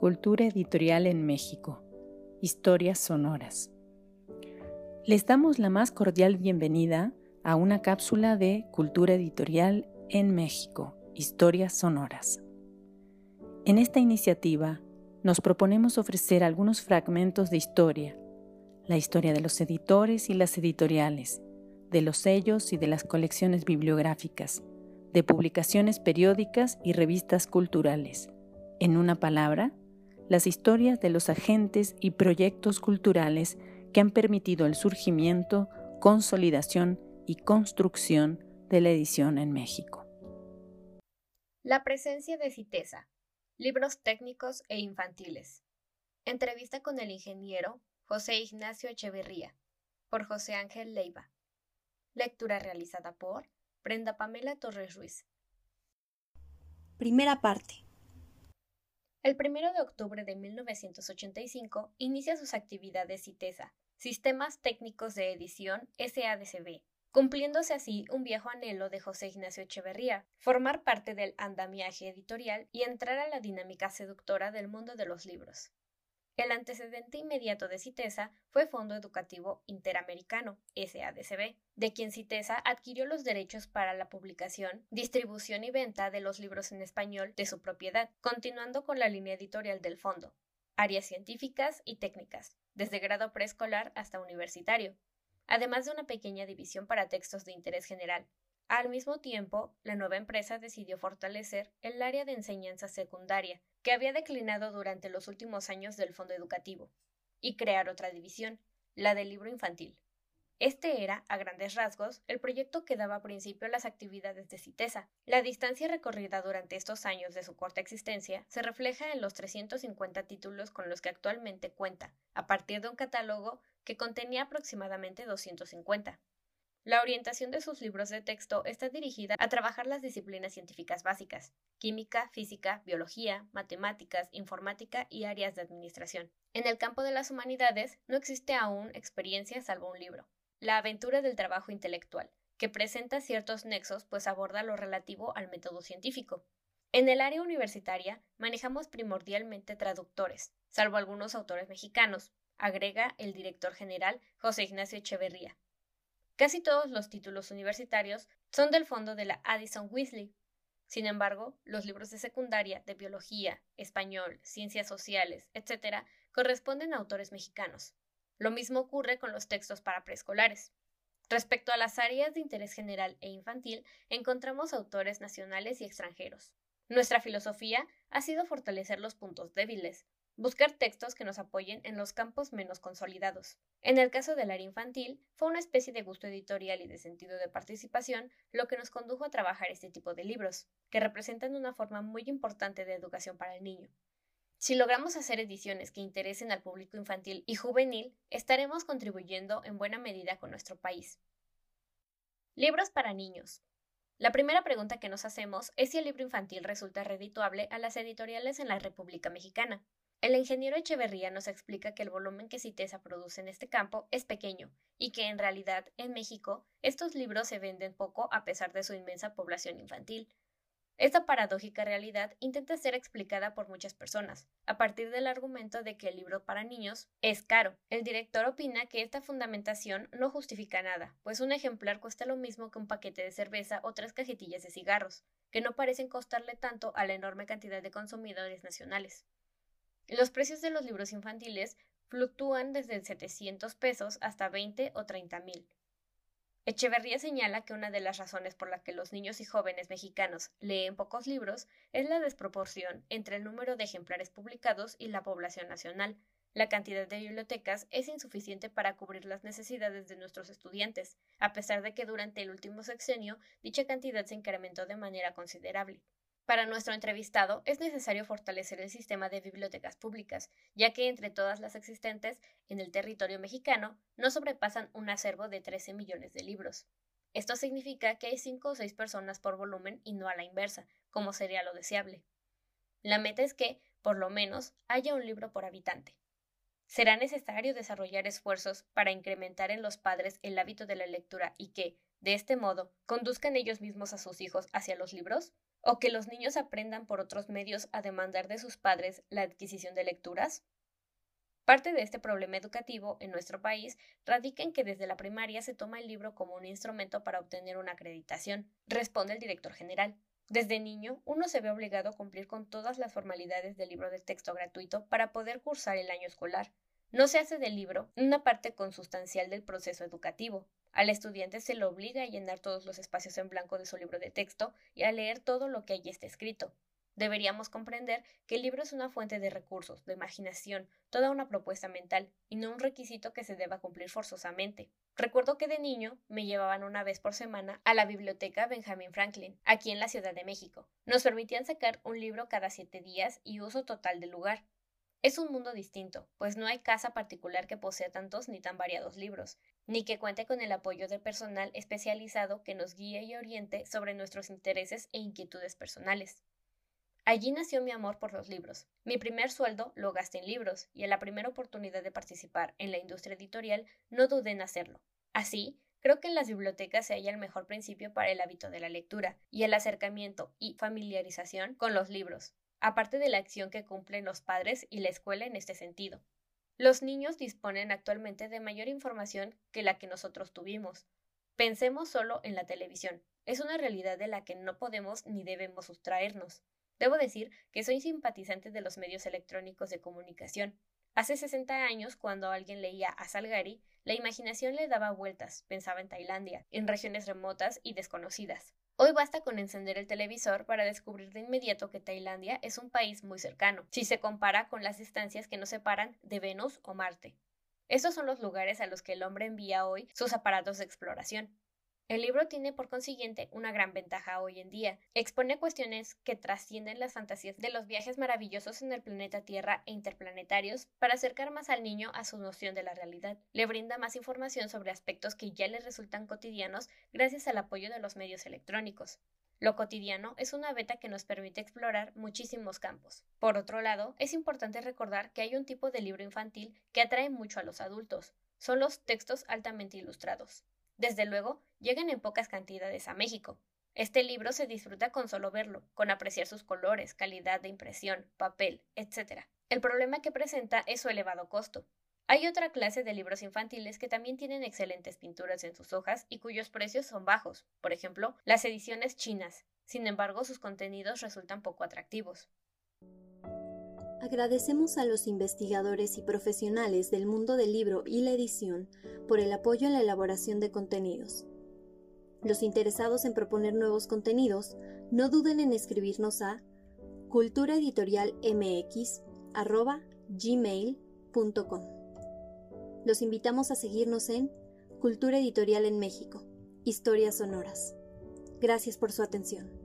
Cultura Editorial en México. Historias sonoras. Les damos la más cordial bienvenida a una cápsula de Cultura Editorial en México. Historias sonoras. En esta iniciativa nos proponemos ofrecer algunos fragmentos de historia, la historia de los editores y las editoriales, de los sellos y de las colecciones bibliográficas, de publicaciones periódicas y revistas culturales. En una palabra, las historias de los agentes y proyectos culturales que han permitido el surgimiento, consolidación y construcción de la edición en México. La presencia de CITESA, libros técnicos e infantiles. Entrevista con el ingeniero José Ignacio Echeverría, por José Ángel Leiva. Lectura realizada por Brenda Pamela Torres Ruiz. Primera parte. El 1 de octubre de 1985 inicia sus actividades CITESA, Sistemas Técnicos de Edición SADCB, cumpliéndose así un viejo anhelo de José Ignacio Echeverría, formar parte del andamiaje editorial y entrar a la dinámica seductora del mundo de los libros. El antecedente inmediato de CITESA fue Fondo Educativo Interamericano, SADCB, de quien CITESA adquirió los derechos para la publicación, distribución y venta de los libros en español de su propiedad, continuando con la línea editorial del fondo, áreas científicas y técnicas, desde grado preescolar hasta universitario, además de una pequeña división para textos de interés general, al mismo tiempo, la nueva empresa decidió fortalecer el área de enseñanza secundaria, que había declinado durante los últimos años del fondo educativo, y crear otra división, la del libro infantil. Este era, a grandes rasgos, el proyecto que daba principio a las actividades de CITESA. La distancia recorrida durante estos años de su corta existencia se refleja en los 350 títulos con los que actualmente cuenta, a partir de un catálogo que contenía aproximadamente 250. La orientación de sus libros de texto está dirigida a trabajar las disciplinas científicas básicas, química, física, biología, matemáticas, informática y áreas de administración. En el campo de las humanidades no existe aún experiencia salvo un libro, La aventura del trabajo intelectual, que presenta ciertos nexos pues aborda lo relativo al método científico. En el área universitaria manejamos primordialmente traductores, salvo algunos autores mexicanos, agrega el director general José Ignacio Echeverría. Casi todos los títulos universitarios son del fondo de la Addison Weasley. Sin embargo, los libros de secundaria de biología, español, ciencias sociales, etc., corresponden a autores mexicanos. Lo mismo ocurre con los textos para preescolares. Respecto a las áreas de interés general e infantil, encontramos autores nacionales y extranjeros. Nuestra filosofía ha sido fortalecer los puntos débiles, buscar textos que nos apoyen en los campos menos consolidados. En el caso del área infantil, fue una especie de gusto editorial y de sentido de participación lo que nos condujo a trabajar este tipo de libros, que representan una forma muy importante de educación para el niño. Si logramos hacer ediciones que interesen al público infantil y juvenil, estaremos contribuyendo en buena medida con nuestro país. Libros para niños. La primera pregunta que nos hacemos es si el libro infantil resulta redituable a las editoriales en la República Mexicana. El ingeniero Echeverría nos explica que el volumen que CITESA produce en este campo es pequeño y que en realidad en México estos libros se venden poco a pesar de su inmensa población infantil. Esta paradójica realidad intenta ser explicada por muchas personas, a partir del argumento de que el libro para niños es caro. El director opina que esta fundamentación no justifica nada, pues un ejemplar cuesta lo mismo que un paquete de cerveza o tres cajetillas de cigarros, que no parecen costarle tanto a la enorme cantidad de consumidores nacionales. Los precios de los libros infantiles fluctúan desde 700 pesos hasta 20 o 30 mil. Echeverría señala que una de las razones por las que los niños y jóvenes mexicanos leen pocos libros es la desproporción entre el número de ejemplares publicados y la población nacional. La cantidad de bibliotecas es insuficiente para cubrir las necesidades de nuestros estudiantes, a pesar de que durante el último sexenio dicha cantidad se incrementó de manera considerable. Para nuestro entrevistado es necesario fortalecer el sistema de bibliotecas públicas, ya que entre todas las existentes en el territorio mexicano no sobrepasan un acervo de 13 millones de libros. Esto significa que hay 5 o 6 personas por volumen y no a la inversa, como sería lo deseable. La meta es que, por lo menos, haya un libro por habitante. Será necesario desarrollar esfuerzos para incrementar en los padres el hábito de la lectura y que, de este modo, conduzcan ellos mismos a sus hijos hacia los libros? ¿O que los niños aprendan por otros medios a demandar de sus padres la adquisición de lecturas? Parte de este problema educativo en nuestro país radica en que desde la primaria se toma el libro como un instrumento para obtener una acreditación, responde el director general. Desde niño, uno se ve obligado a cumplir con todas las formalidades del libro de texto gratuito para poder cursar el año escolar. No se hace del libro una parte consustancial del proceso educativo. Al estudiante se le obliga a llenar todos los espacios en blanco de su libro de texto y a leer todo lo que allí está escrito. Deberíamos comprender que el libro es una fuente de recursos, de imaginación, toda una propuesta mental, y no un requisito que se deba cumplir forzosamente. Recuerdo que de niño me llevaban una vez por semana a la biblioteca Benjamin Franklin, aquí en la Ciudad de México. Nos permitían sacar un libro cada siete días y uso total del lugar. Es un mundo distinto, pues no hay casa particular que posea tantos ni tan variados libros, ni que cuente con el apoyo de personal especializado que nos guíe y oriente sobre nuestros intereses e inquietudes personales. Allí nació mi amor por los libros. Mi primer sueldo lo gasté en libros, y en la primera oportunidad de participar en la industria editorial no dudé en hacerlo. Así, creo que en las bibliotecas se halla el mejor principio para el hábito de la lectura y el acercamiento y familiarización con los libros, aparte de la acción que cumplen los padres y la escuela en este sentido. Los niños disponen actualmente de mayor información que la que nosotros tuvimos. Pensemos solo en la televisión. Es una realidad de la que no podemos ni debemos sustraernos. Debo decir que soy simpatizante de los medios electrónicos de comunicación. Hace 60 años, cuando alguien leía a Salgari, la imaginación le daba vueltas, pensaba en Tailandia, en regiones remotas y desconocidas. Hoy basta con encender el televisor para descubrir de inmediato que Tailandia es un país muy cercano, si se compara con las distancias que nos separan de Venus o Marte. Estos son los lugares a los que el hombre envía hoy sus aparatos de exploración. El libro tiene por consiguiente una gran ventaja hoy en día. Expone cuestiones que trascienden las fantasías de los viajes maravillosos en el planeta Tierra e interplanetarios para acercar más al niño a su noción de la realidad. Le brinda más información sobre aspectos que ya le resultan cotidianos gracias al apoyo de los medios electrónicos. Lo cotidiano es una beta que nos permite explorar muchísimos campos. Por otro lado, es importante recordar que hay un tipo de libro infantil que atrae mucho a los adultos. Son los textos altamente ilustrados. Desde luego, llegan en pocas cantidades a México. Este libro se disfruta con solo verlo, con apreciar sus colores, calidad de impresión, papel, etc. El problema que presenta es su elevado costo. Hay otra clase de libros infantiles que también tienen excelentes pinturas en sus hojas y cuyos precios son bajos, por ejemplo, las ediciones chinas. Sin embargo, sus contenidos resultan poco atractivos. Agradecemos a los investigadores y profesionales del mundo del libro y la edición por el apoyo en la elaboración de contenidos. Los interesados en proponer nuevos contenidos, no duden en escribirnos a culturaeditorialmx.gmail.com. Los invitamos a seguirnos en Cultura Editorial en México, Historias Sonoras. Gracias por su atención.